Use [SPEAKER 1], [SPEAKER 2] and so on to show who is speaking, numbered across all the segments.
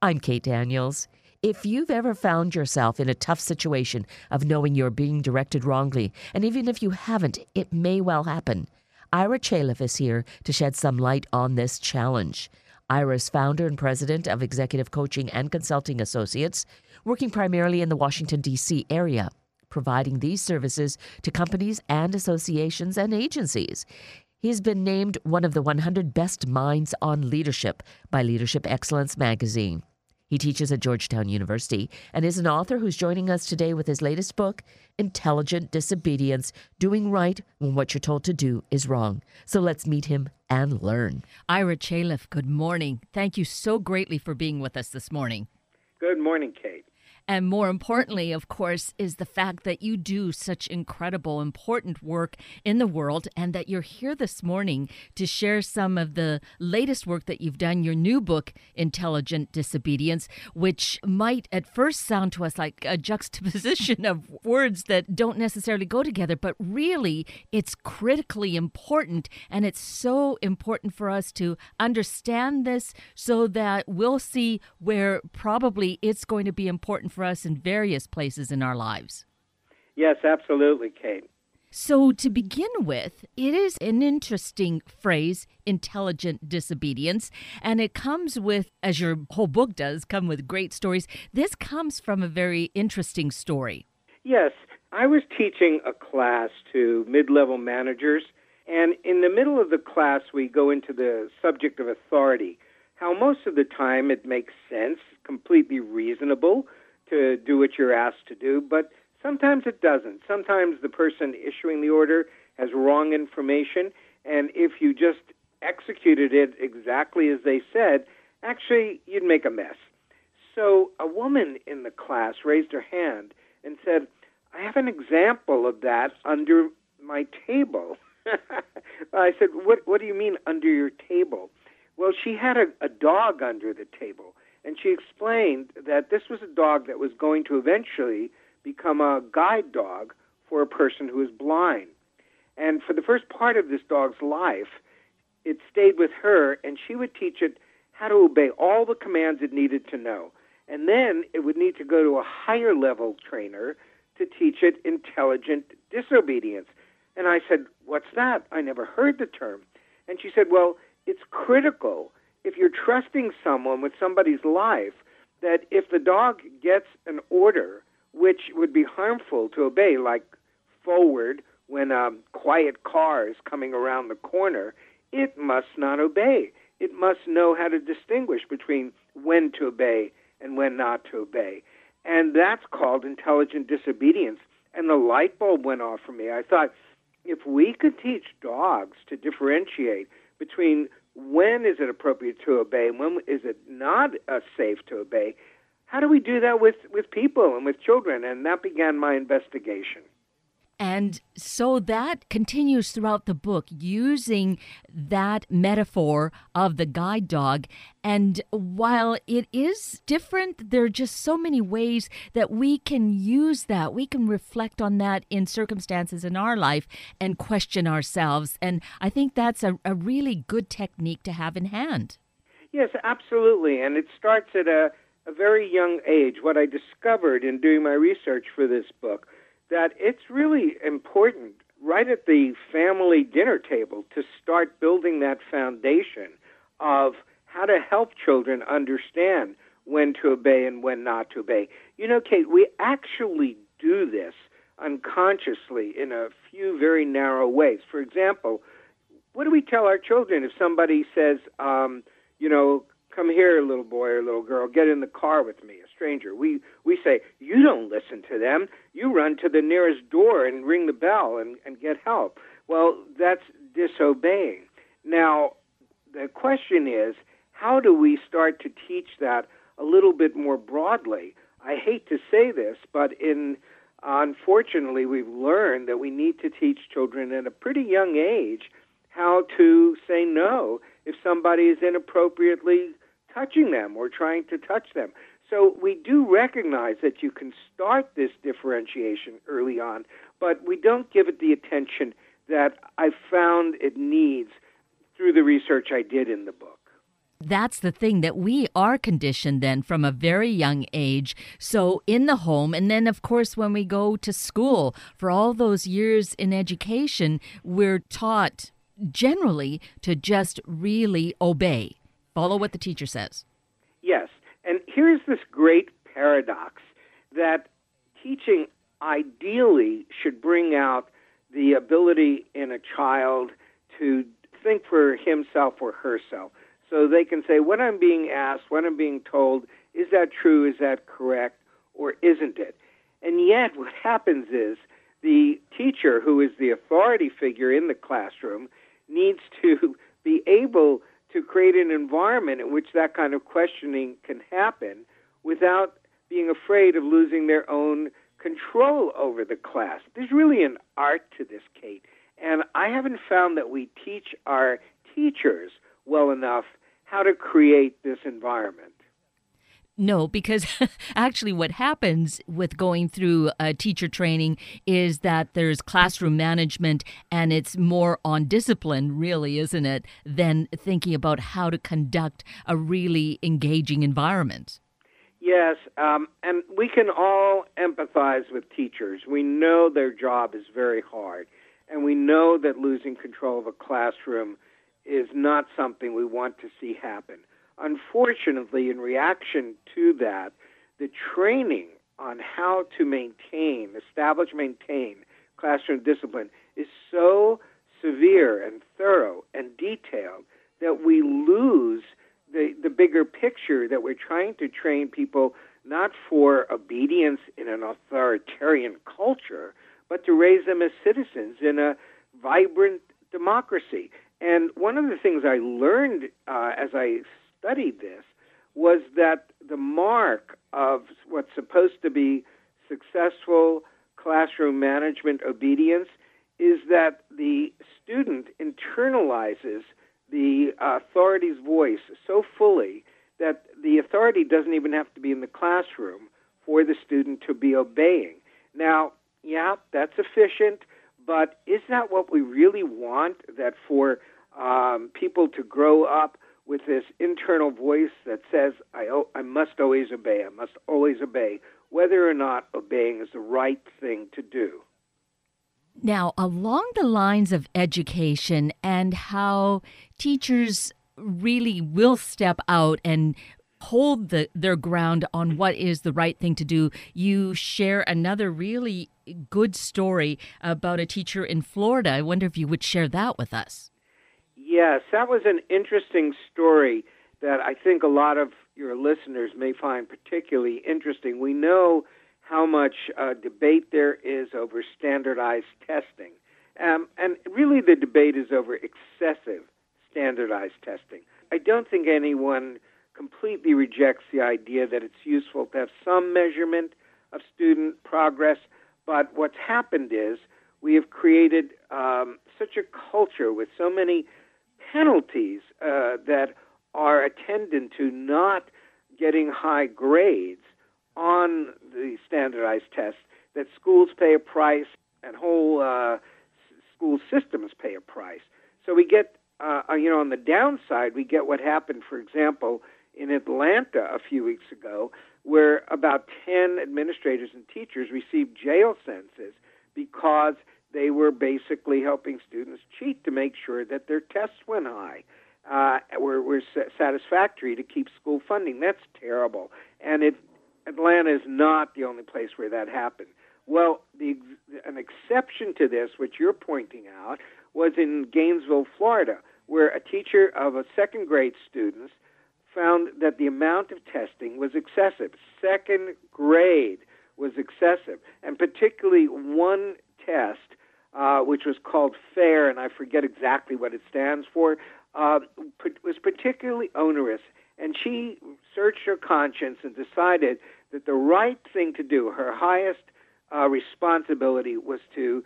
[SPEAKER 1] I'm Kate Daniels. If you've ever found yourself in a tough situation of knowing you're being directed wrongly, and even if you haven't, it may well happen, Ira Chaleff is here to shed some light on this challenge. Ira is founder and president of Executive Coaching and Consulting Associates, working primarily in the Washington, D.C. area, providing these services to companies and associations and agencies. He's been named one of the 100 best minds on leadership by Leadership Excellence magazine. He teaches at Georgetown University and is an author who's joining us today with his latest book, Intelligent Disobedience Doing Right When What You're Told to Do is Wrong. So let's meet him and learn.
[SPEAKER 2] Ira Chaleff, good morning. Thank you so greatly for being with us this morning.
[SPEAKER 3] Good morning, Kate.
[SPEAKER 2] And more importantly, of course, is the fact that you do such incredible, important work in the world and that you're here this morning to share some of the latest work that you've done, your new book, Intelligent Disobedience, which might at first sound to us like a juxtaposition of words that don't necessarily go together, but really it's critically important. And it's so important for us to understand this so that we'll see where probably it's going to be important for us in various places in our lives.
[SPEAKER 3] Yes, absolutely, Kate.
[SPEAKER 2] So, to begin with, it is an interesting phrase, intelligent disobedience, and it comes with, as your whole book does, come with great stories. This comes from a very interesting story.
[SPEAKER 3] Yes, I was teaching a class to mid level managers, and in the middle of the class, we go into the subject of authority. How most of the time it makes sense, completely reasonable to do what you're asked to do, but sometimes it doesn't. Sometimes the person issuing the order has wrong information, and if you just executed it exactly as they said, actually, you'd make a mess. So a woman in the class raised her hand and said, I have an example of that under my table. I said, what, what do you mean under your table? Well, she had a, a dog under the table and she explained that this was a dog that was going to eventually become a guide dog for a person who is blind. And for the first part of this dog's life, it stayed with her, and she would teach it how to obey all the commands it needed to know. And then it would need to go to a higher level trainer to teach it intelligent disobedience. And I said, What's that? I never heard the term. And she said, Well, it's critical if you're trusting someone with somebody's life, that if the dog gets an order which would be harmful to obey, like forward when a quiet car is coming around the corner, it must not obey. It must know how to distinguish between when to obey and when not to obey. And that's called intelligent disobedience. And the light bulb went off for me. I thought, if we could teach dogs to differentiate between when is it appropriate to obey? And when is it not uh, safe to obey? How do we do that with, with people and with children? And that began my investigation
[SPEAKER 2] and so that continues throughout the book, using that metaphor of the guide dog. And while it is different, there are just so many ways that we can use that. We can reflect on that in circumstances in our life and question ourselves. And I think that's a, a really good technique to have in hand.
[SPEAKER 3] Yes, absolutely. And it starts at a, a very young age. What I discovered in doing my research for this book that it's really important right at the family dinner table to start building that foundation of how to help children understand when to obey and when not to obey. You know, Kate, we actually do this unconsciously in a few very narrow ways. For example, what do we tell our children if somebody says, um, you know, come here, little boy or little girl, get in the car with me, stranger. We we say, you don't listen to them. You run to the nearest door and ring the bell and, and get help. Well, that's disobeying. Now, the question is, how do we start to teach that a little bit more broadly? I hate to say this, but in unfortunately, we've learned that we need to teach children at a pretty young age how to say no if somebody is inappropriately touching them or trying to touch them. So we do recognize that you can start this differentiation early on, but we don't give it the attention that I found it needs through the research I did in the book.
[SPEAKER 2] that's the thing that we are conditioned then from a very young age. So in the home, and then of course when we go to school for all those years in education, we're taught generally to just really obey, follow what the teacher says.
[SPEAKER 3] Yes. And here's this great paradox that teaching ideally should bring out the ability in a child to think for himself or herself. So they can say, what I'm being asked, what I'm being told, is that true? Is that correct? Or isn't it? And yet, what happens is the teacher, who is the authority figure in the classroom, needs to be able create an environment in which that kind of questioning can happen without being afraid of losing their own control over the class. There's really an art to this, Kate. And I haven't found that we teach our teachers well enough how to create this environment.
[SPEAKER 2] No, because actually, what happens with going through a teacher training is that there's classroom management and it's more on discipline, really, isn't it, than thinking about how to conduct a really engaging environment.
[SPEAKER 3] Yes, um, and we can all empathize with teachers. We know their job is very hard, and we know that losing control of a classroom is not something we want to see happen. Unfortunately, in reaction to that, the training on how to maintain, establish, maintain classroom discipline is so severe and thorough and detailed that we lose the, the bigger picture that we're trying to train people not for obedience in an authoritarian culture, but to raise them as citizens in a vibrant democracy. And one of the things I learned uh, as I studied this was that the mark of what's supposed to be successful classroom management obedience is that the student internalizes the authority's voice so fully that the authority doesn't even have to be in the classroom for the student to be obeying. Now, yeah, that's efficient, but is that what we really want? That for um, people to grow up with this internal voice that says, I, I must always obey, I must always obey, whether or not obeying is the right thing to do.
[SPEAKER 2] Now, along the lines of education and how teachers really will step out and hold the, their ground on what is the right thing to do, you share another really good story about a teacher in Florida. I wonder if you would share that with us.
[SPEAKER 3] Yes, that was an interesting story that I think a lot of your listeners may find particularly interesting. We know how much uh, debate there is over standardized testing. Um, and really, the debate is over excessive standardized testing. I don't think anyone completely rejects the idea that it's useful to have some measurement of student progress, but what's happened is we have created um, such a culture with so many penalties uh, that are attendant to not getting high grades on the standardized tests that schools pay a price and whole uh, school systems pay a price. So we get, uh, uh, you know, on the downside, we get what happened, for example, in Atlanta a few weeks ago, where about 10 administrators and teachers received jail sentences because they were basically helping students cheat to make sure that their tests went high. Uh, were, were satisfactory to keep school funding. That's terrible, and it Atlanta is not the only place where that happened. Well, the, an exception to this, which you're pointing out, was in Gainesville, Florida, where a teacher of a second grade students found that the amount of testing was excessive. Second grade was excessive, and particularly one test, uh, which was called FAIR, and I forget exactly what it stands for, uh, was particularly onerous. And she searched her conscience and decided that the right thing to do, her highest uh, responsibility, was to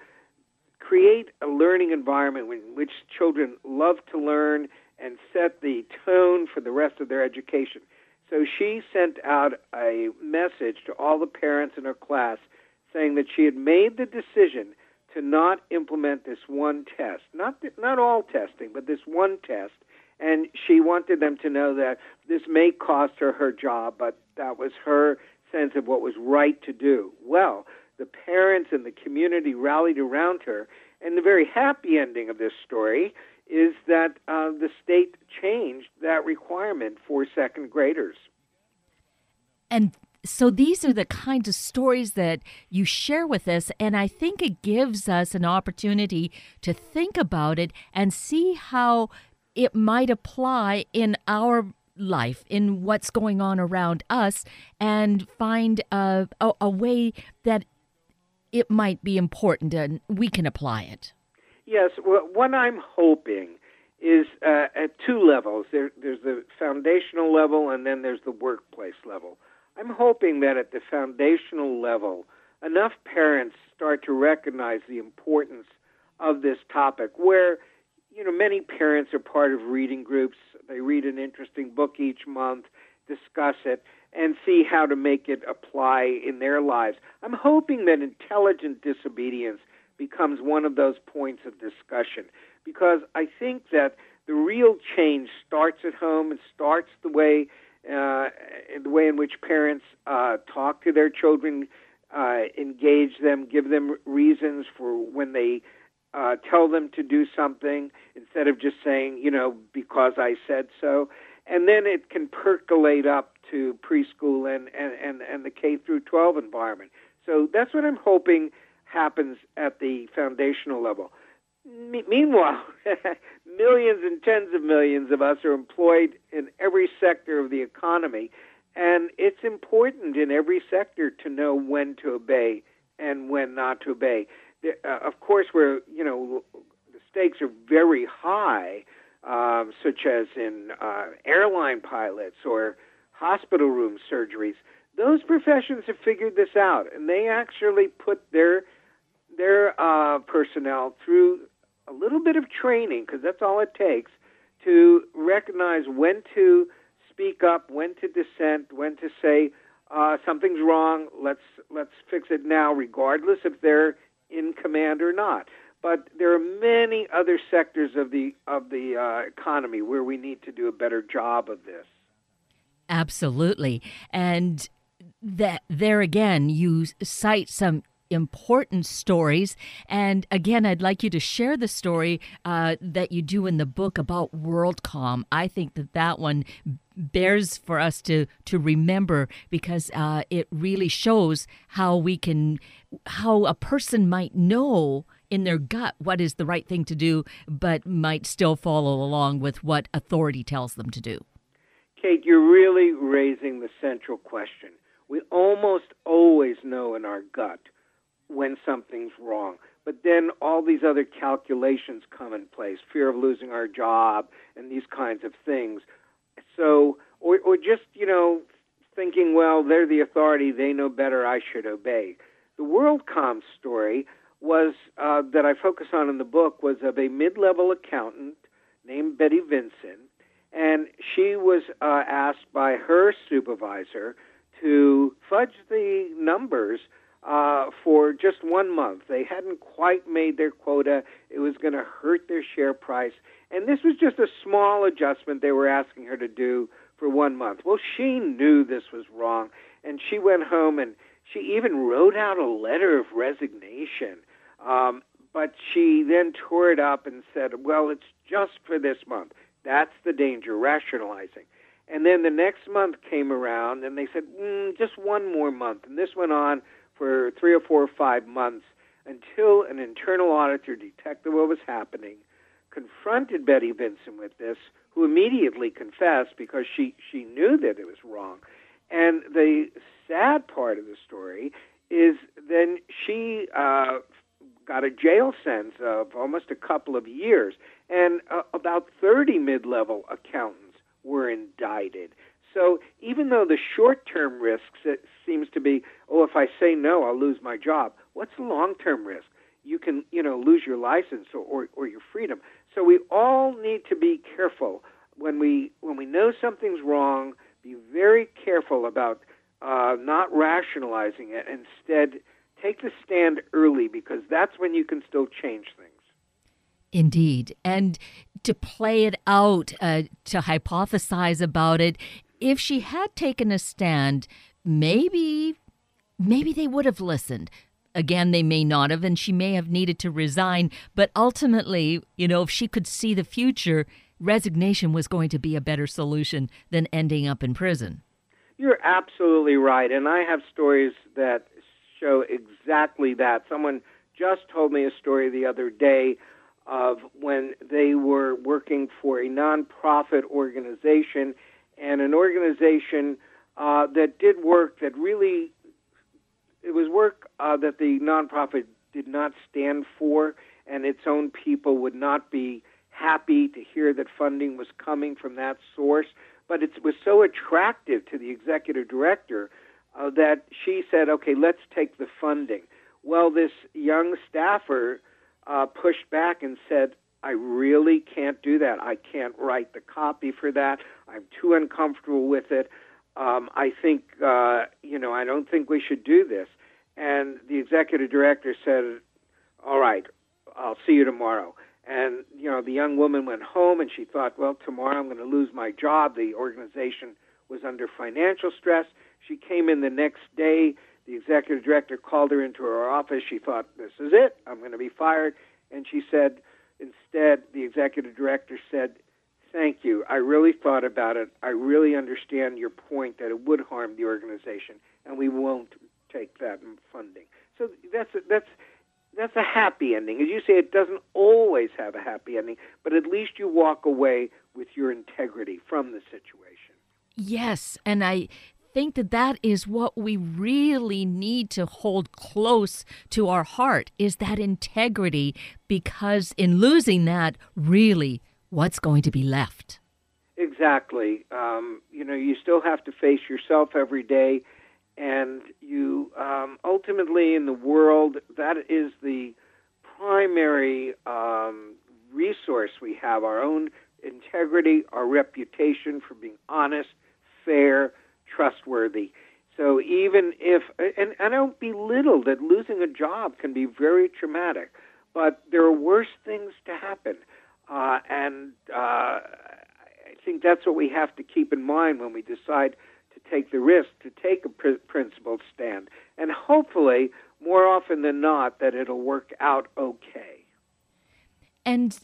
[SPEAKER 3] create a learning environment in which children love to learn and set the tone for the rest of their education. So she sent out a message to all the parents in her class saying that she had made the decision to not implement this one test, not not all testing, but this one test, And she wanted them to know that this may cost her her job, but that was her sense of what was right to do. Well, the parents and the community rallied around her, and the very happy ending of this story is that uh, the state changed that requirement for second graders.
[SPEAKER 2] And so these are the kinds of stories that you share with us and i think it gives us an opportunity to think about it and see how it might apply in our life in what's going on around us and find a, a, a way that it might be important and we can apply it.
[SPEAKER 3] Yes well, what i'm hoping is uh, at two levels. There, there's the foundational level and then there's the workplace level I'm hoping that at the foundational level, enough parents start to recognize the importance of this topic where you know many parents are part of reading groups. They read an interesting book each month discuss it and see how to make it apply in their lives. I'm hoping that intelligent disobedience becomes one of those points of discussion because i think that the real change starts at home and starts the way uh, the way in which parents uh, talk to their children, uh, engage them, give them reasons for when they uh, tell them to do something instead of just saying, you know, because I said so. And then it can percolate up to preschool and, and, and, and the K through 12 environment. So that's what I'm hoping happens at the foundational level. Me- meanwhile, millions and tens of millions of us are employed in every sector of the economy, and it's important in every sector to know when to obey and when not to obey. Uh, of course, where you know the stakes are very high, um, such as in uh, airline pilots or hospital room surgeries. Those professions have figured this out, and they actually put their their uh, personnel through a little bit of training, because that's all it takes, to recognize when to speak up, when to dissent, when to say uh, something's wrong. Let's let's fix it now, regardless if they're in command or not. But there are many other sectors of the of the uh, economy where we need to do a better job of this.
[SPEAKER 2] Absolutely, and that there again, you cite some important stories. And again, I'd like you to share the story uh, that you do in the book about WorldCom. I think that that one bears for us to to remember because uh, it really shows how we can how a person might know in their gut what is the right thing to do but might still follow along with what authority tells them to do
[SPEAKER 3] kate you're really raising the central question we almost always know in our gut when something's wrong. But then all these other calculations come in place fear of losing our job and these kinds of things. So, or, or just, you know, thinking, well, they're the authority, they know better, I should obey. The WorldCom story was uh, that I focus on in the book was of a mid-level accountant named Betty Vinson, and she was uh, asked by her supervisor to fudge the numbers uh, for just one month. They hadn't quite made their quota. It was going to hurt their share price. And this was just a small adjustment they were asking her to do for one month. Well, she knew this was wrong. And she went home and she even wrote out a letter of resignation. Um, but she then tore it up and said, well, it's just for this month. That's the danger, rationalizing. And then the next month came around and they said, mm, just one more month. And this went on for three or four or five months until an internal auditor detected what was happening, confronted Betty Vinson with this, who immediately confessed because she, she knew that it was wrong. And the sad part of the story is then she uh, got a jail sentence of almost a couple of years, and uh, about 30 mid level accountants were indicted. So even though the short-term risks it seems to be, oh, if I say no, I'll lose my job. What's the long-term risk? You can, you know, lose your license or, or, or your freedom. So we all need to be careful when we when we know something's wrong. Be very careful about uh, not rationalizing it. Instead, take the stand early because that's when you can still change things.
[SPEAKER 2] Indeed. And to play it out, uh, to hypothesize about it, if she had taken a stand, maybe, maybe they would have listened. Again, they may not have, and she may have needed to resign. But ultimately, you know, if she could see the future, resignation was going to be a better solution than ending up in prison.
[SPEAKER 3] You're absolutely right. And I have stories that show exactly that. Someone just told me a story the other day of when they were working for a nonprofit organization and an organization uh, that did work that really it was work uh, that the nonprofit did not stand for, and its own people would not be happy to hear that funding was coming from that source. But it was so attractive to the executive director uh, that she said, "Okay, let's take the funding." Well, this young staffer uh, pushed back and said, I really can't do that. I can't write the copy for that. I'm too uncomfortable with it. Um, I think, uh, you know, I don't think we should do this. And the executive director said, All right, I'll see you tomorrow. And, you know, the young woman went home and she thought, Well, tomorrow I'm going to lose my job. The organization was under financial stress. She came in the next day the executive director called her into her office. She thought, this is it. I'm going to be fired. And she said, instead, the executive director said, thank you. I really thought about it. I really understand your point that it would harm the organization, and we won't take that funding. So that's a, that's that's a happy ending. As you say, it doesn't always have a happy ending, but at least you walk away with your integrity from the situation.
[SPEAKER 2] Yes, and I think that that is what we really need to hold close to our heart is that integrity because in losing that really what's going to be left?
[SPEAKER 3] Exactly. Um, you know you still have to face yourself every day and you um, ultimately in the world that is the primary um, resource we have our own integrity our reputation for being honest fair trustworthy. So even if, and I don't belittle that losing a job can be very traumatic, but there are worse things to happen. Uh, and uh, I think that's what we have to keep in mind when we decide to take the risk to take a pr- principled stand. And hopefully, more often than not, that it'll work out okay.
[SPEAKER 2] And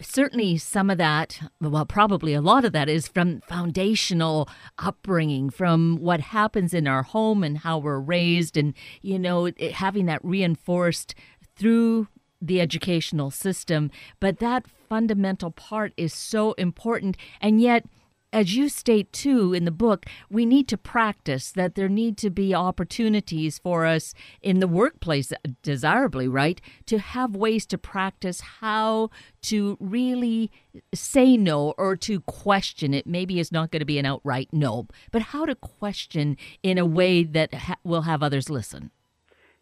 [SPEAKER 2] certainly some of that, well, probably a lot of that is from foundational upbringing, from what happens in our home and how we're raised, and, you know, having that reinforced through the educational system. But that fundamental part is so important. And yet, as you state too in the book, we need to practice that there need to be opportunities for us in the workplace, desirably, right? To have ways to practice how to really say no or to question it. Maybe it's not going to be an outright no, but how to question in a way that ha- will have others listen.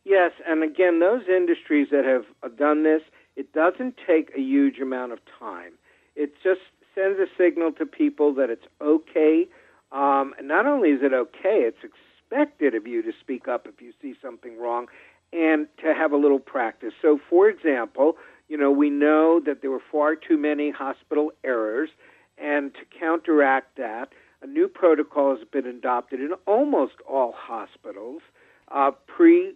[SPEAKER 3] Yes, and again, those industries that have uh, done this, it doesn't take a huge amount of time. It's just sends a signal to people that it's okay. Um, not only is it okay, it's expected of you to speak up if you see something wrong and to have a little practice. So, for example, you know, we know that there were far too many hospital errors, and to counteract that, a new protocol has been adopted in almost all hospitals uh, pre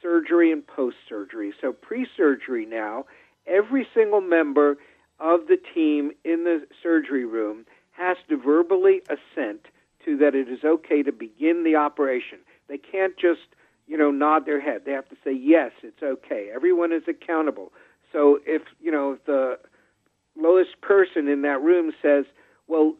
[SPEAKER 3] surgery and post surgery. So, pre surgery now, every single member of the team in the surgery room has to verbally assent to that it is okay to begin the operation. They can't just, you know, nod their head. They have to say, yes, it's okay. Everyone is accountable. So if, you know, if the lowest person in that room says, well,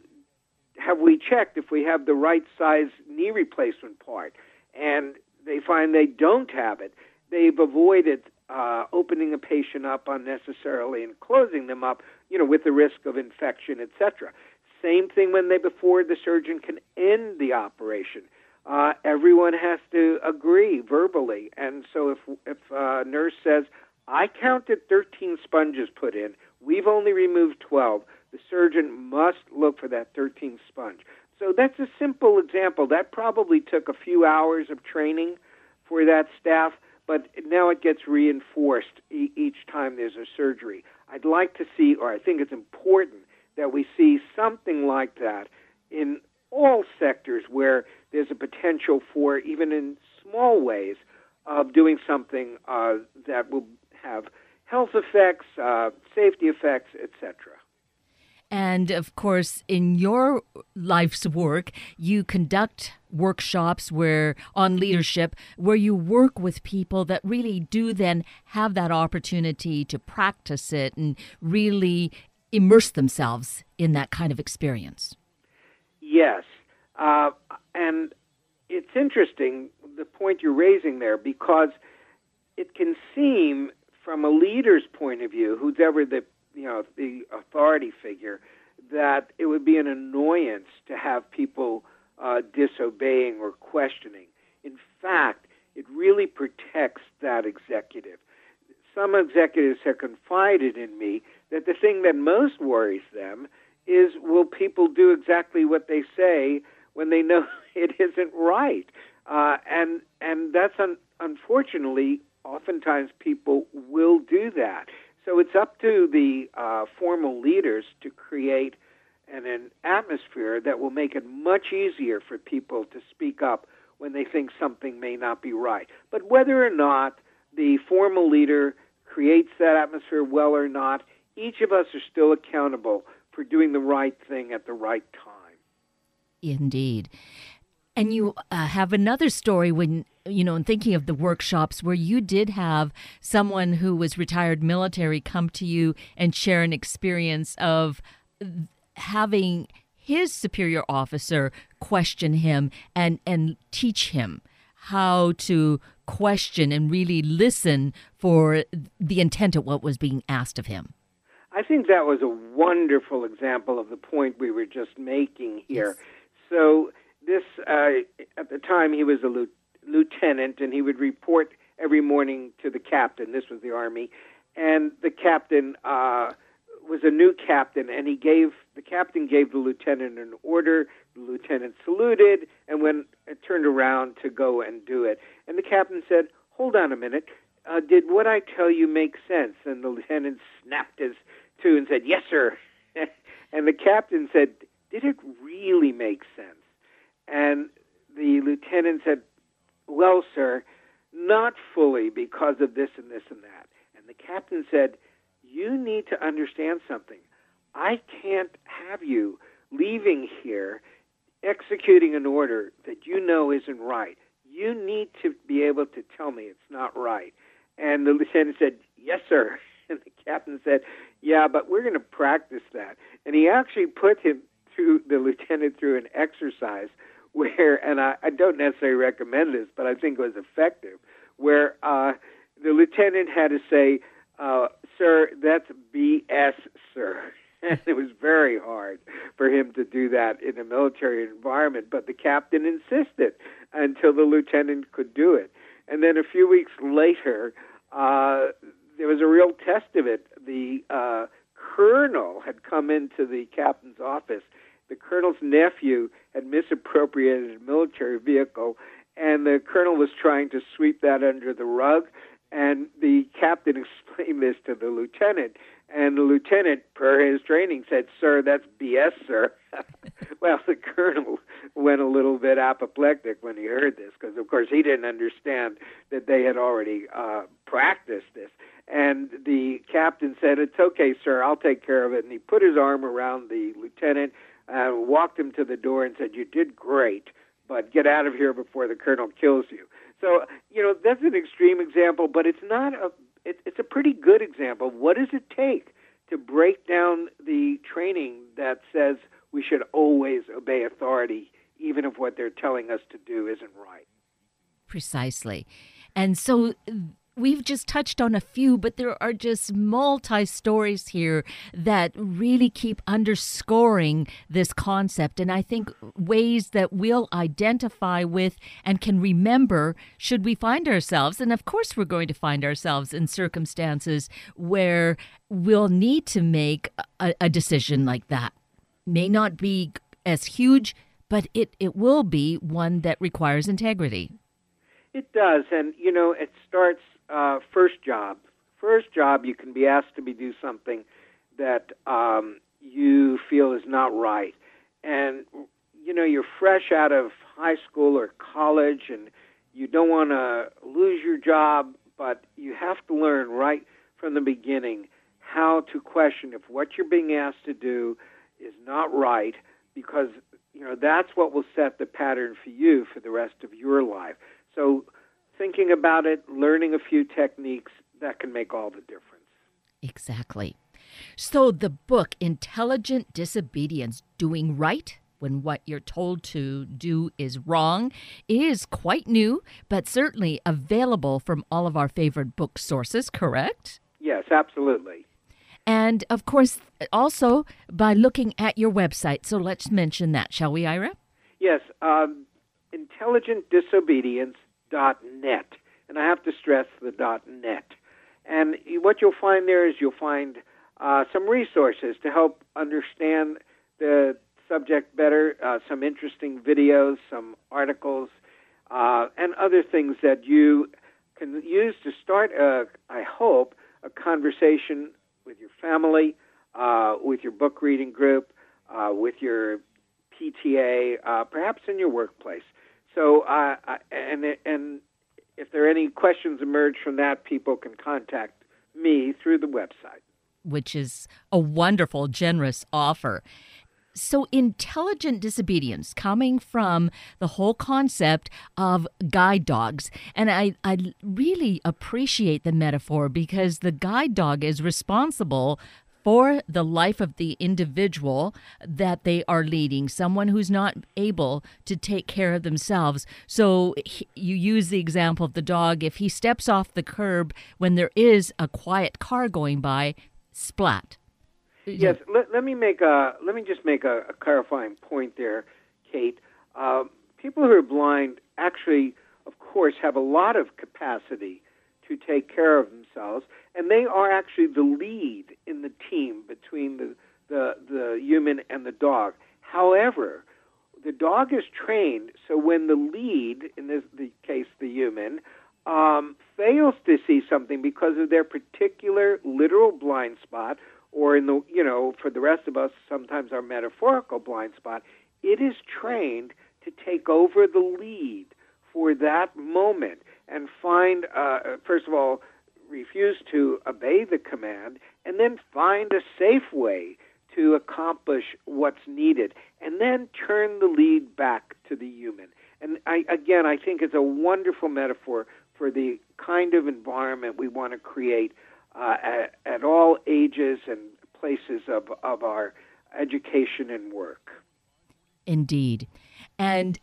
[SPEAKER 3] have we checked if we have the right size knee replacement part? And they find they don't have it. They've avoided uh, opening a patient up unnecessarily and closing them up, you know, with the risk of infection, etc. Same thing when they before the surgeon can end the operation. Uh, everyone has to agree verbally, and so if if a nurse says, "I counted 13 sponges put in, we've only removed 12," the surgeon must look for that 13th sponge. So that's a simple example. That probably took a few hours of training for that staff but now it gets reinforced e- each time there's a surgery. I'd like to see, or I think it's important that we see something like that in all sectors where there's a potential for, even in small ways, of doing something uh, that will have health effects, uh, safety effects, etc.
[SPEAKER 2] And of course, in your life's work, you conduct workshops where on leadership where you work with people that really do then have that opportunity to practice it and really immerse themselves in that kind of experience.
[SPEAKER 3] Yes. Uh, and it's interesting the point you're raising there because it can seem from a leader's point of view, who's ever the you know the authority figure, that it would be an annoyance to have people uh, disobeying or questioning. In fact, it really protects that executive. Some executives have confided in me that the thing that most worries them is will people do exactly what they say when they know it isn't right? Uh, and and that's un- unfortunately oftentimes people will do that. So it's up to the uh, formal leaders to create an, an atmosphere that will make it much easier for people to speak up when they think something may not be right. But whether or not the formal leader creates that atmosphere well or not, each of us are still accountable for doing the right thing at the right time.
[SPEAKER 2] Indeed. And you uh, have another story when, you know, in thinking of the workshops where you did have someone who was retired military come to you and share an experience of having his superior officer question him and, and teach him how to question and really listen for the intent of what was being asked of him.
[SPEAKER 3] I think that was a wonderful example of the point we were just making here. Yes. So, this, uh, at the time, he was a lieutenant and he would report every morning to the captain. This was the Army. And the captain, uh, was a new captain, and he gave the captain gave the lieutenant an order. The lieutenant saluted and when it turned around to go and do it. And the captain said, "Hold on a minute. Uh, did what I tell you make sense?" And the lieutenant snapped his to and said, "Yes, sir." and the captain said, "Did it really make sense?" And the lieutenant said, "Well, sir, not fully because of this and this and that." And the captain said you need to understand something. I can't have you leaving here executing an order that you know isn't right. You need to be able to tell me it's not right. And the lieutenant said, Yes, sir. And the captain said, Yeah, but we're going to practice that. And he actually put him through, the lieutenant through an exercise where, and I, I don't necessarily recommend this, but I think it was effective, where uh, the lieutenant had to say, uh, sir, that's BS, sir. And it was very hard for him to do that in a military environment, but the captain insisted until the lieutenant could do it. And then a few weeks later, uh, there was a real test of it. The uh, colonel had come into the captain's office. The colonel's nephew had misappropriated a military vehicle, and the colonel was trying to sweep that under the rug. And the captain explained this to the lieutenant, and the lieutenant, per his training, said, Sir, that's BS, sir. well, the colonel went a little bit apoplectic when he heard this, because, of course, he didn't understand that they had already uh, practiced this. And the captain said, It's okay, sir, I'll take care of it. And he put his arm around the lieutenant, uh, walked him to the door, and said, You did great, but get out of here before the colonel kills you. So, you know, that's an extreme example, but it's not a it, it's a pretty good example. What does it take to break down the training that says we should always obey authority, even if what they're telling us to do isn't right?
[SPEAKER 2] Precisely. And so we've just touched on a few, but there are just multi stories here that really keep underscoring this concept. And I think ways that we'll identify with and can remember should we find ourselves. And of course, we're going to find ourselves in circumstances where we'll need to make a, a decision like that. May not be as huge, but it, it will be one that requires integrity.
[SPEAKER 3] It does. And, you know, it starts uh, first job, first job, you can be asked to be do something that um, you feel is not right, and you know you're fresh out of high school or college, and you don't want to lose your job, but you have to learn right from the beginning how to question if what you're being asked to do is not right, because you know that's what will set the pattern for you for the rest of your life. So thinking about it, learning a few techniques, that can make all the difference.
[SPEAKER 2] Exactly. So the book, Intelligent Disobedience Doing Right when what you're told to do is wrong, is quite new, but certainly available from all of our favorite book sources, correct?
[SPEAKER 3] Yes, absolutely.
[SPEAKER 2] And of course, also by looking at your website. So let's mention that, shall we, Ira?
[SPEAKER 3] Yes, um, intelligentdisobedience.net. And I have to stress the .net. And what you'll find there is you'll find uh, some resources to help understand the subject better, uh, some interesting videos, some articles, uh, and other things that you can use to start, a, I hope, a conversation with your family, uh, with your book reading group, uh, with your PTA, uh, perhaps in your workplace. So, uh, and and if there are any questions emerge from that, people can contact me through the website.
[SPEAKER 2] Which is a wonderful, generous offer. So, intelligent disobedience coming from the whole concept of guide dogs. And I, I really appreciate the metaphor because the guide dog is responsible for the life of the individual that they are leading, someone who's not able to take care of themselves. So he, you use the example of the dog. If he steps off the curb when there is a quiet car going by, splat.
[SPEAKER 3] Yes, let, let me make a let me just make a, a clarifying point there, Kate. Uh, people who are blind actually, of course, have a lot of capacity to take care of themselves, and they are actually the lead in the team between the, the, the human and the dog. However, the dog is trained so when the lead, in this the case the human, um, fails to see something because of their particular literal blind spot, or in the you know for the rest of us sometimes our metaphorical blind spot, it is trained to take over the lead for that moment and find, uh, first of all, refuse to obey the command, and then find a safe way to accomplish what's needed, and then turn the lead back to the human. And I, again, I think it's a wonderful metaphor for the kind of environment we want to create uh, at, at all ages and places of, of our education and work.
[SPEAKER 2] Indeed. And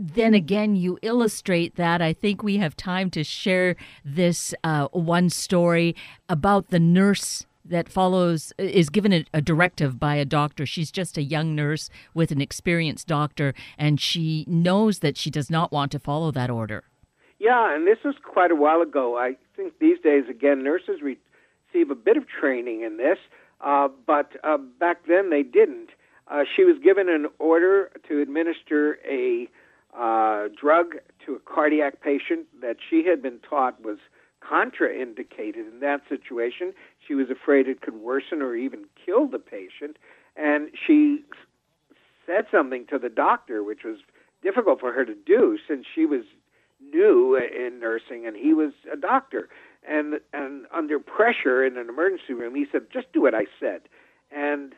[SPEAKER 2] then again, you illustrate that. I think we have time to share this uh, one story about the nurse that follows is given a, a, directive by a doctor. She's just a young nurse with an experienced doctor, and she knows that she does not want to follow that order.
[SPEAKER 3] Yeah, and this was quite a while ago. I think these days, again, nurses receive a bit of training in this, uh, but uh, back then they didn't. Uh, she was given an order to administer a uh, drug to a cardiac patient that she had been taught was contraindicated in that situation. She was afraid it could worsen or even kill the patient. And she said something to the doctor, which was difficult for her to do since she was new in nursing and he was a doctor. And and under pressure in an emergency room, he said, "Just do what I said." And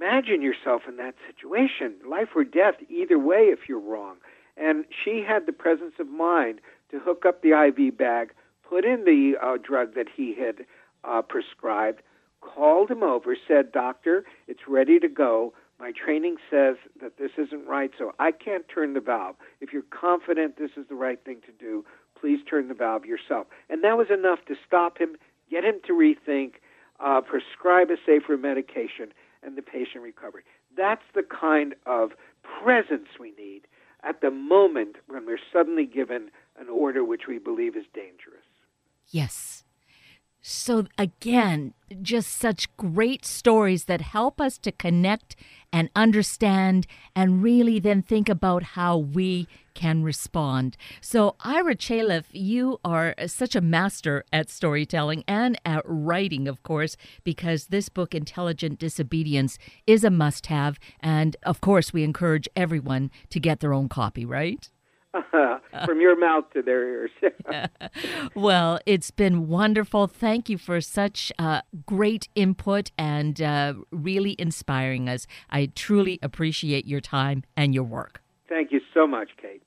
[SPEAKER 3] imagine yourself in that situation, life or death, either way if you're wrong. And she had the presence of mind to hook up the IV bag, put in the uh, drug that he had uh, prescribed, called him over, said, Doctor, it's ready to go. My training says that this isn't right, so I can't turn the valve. If you're confident this is the right thing to do, please turn the valve yourself. And that was enough to stop him, get him to rethink, uh, prescribe a safer medication, and the patient recovered. That's the kind of presence we need at the moment when we're suddenly given an order which we believe is dangerous.
[SPEAKER 2] Yes. So, again, just such great stories that help us to connect and understand and really then think about how we can respond. So, Ira Chaleff, you are such a master at storytelling and at writing, of course, because this book, Intelligent Disobedience, is a must have. And of course, we encourage everyone to get their own copy, right?
[SPEAKER 3] from your mouth to their ears.
[SPEAKER 2] well, it's been wonderful. Thank you for such uh, great input and uh, really inspiring us. I truly appreciate your time and your work.
[SPEAKER 3] Thank you so much, Kate.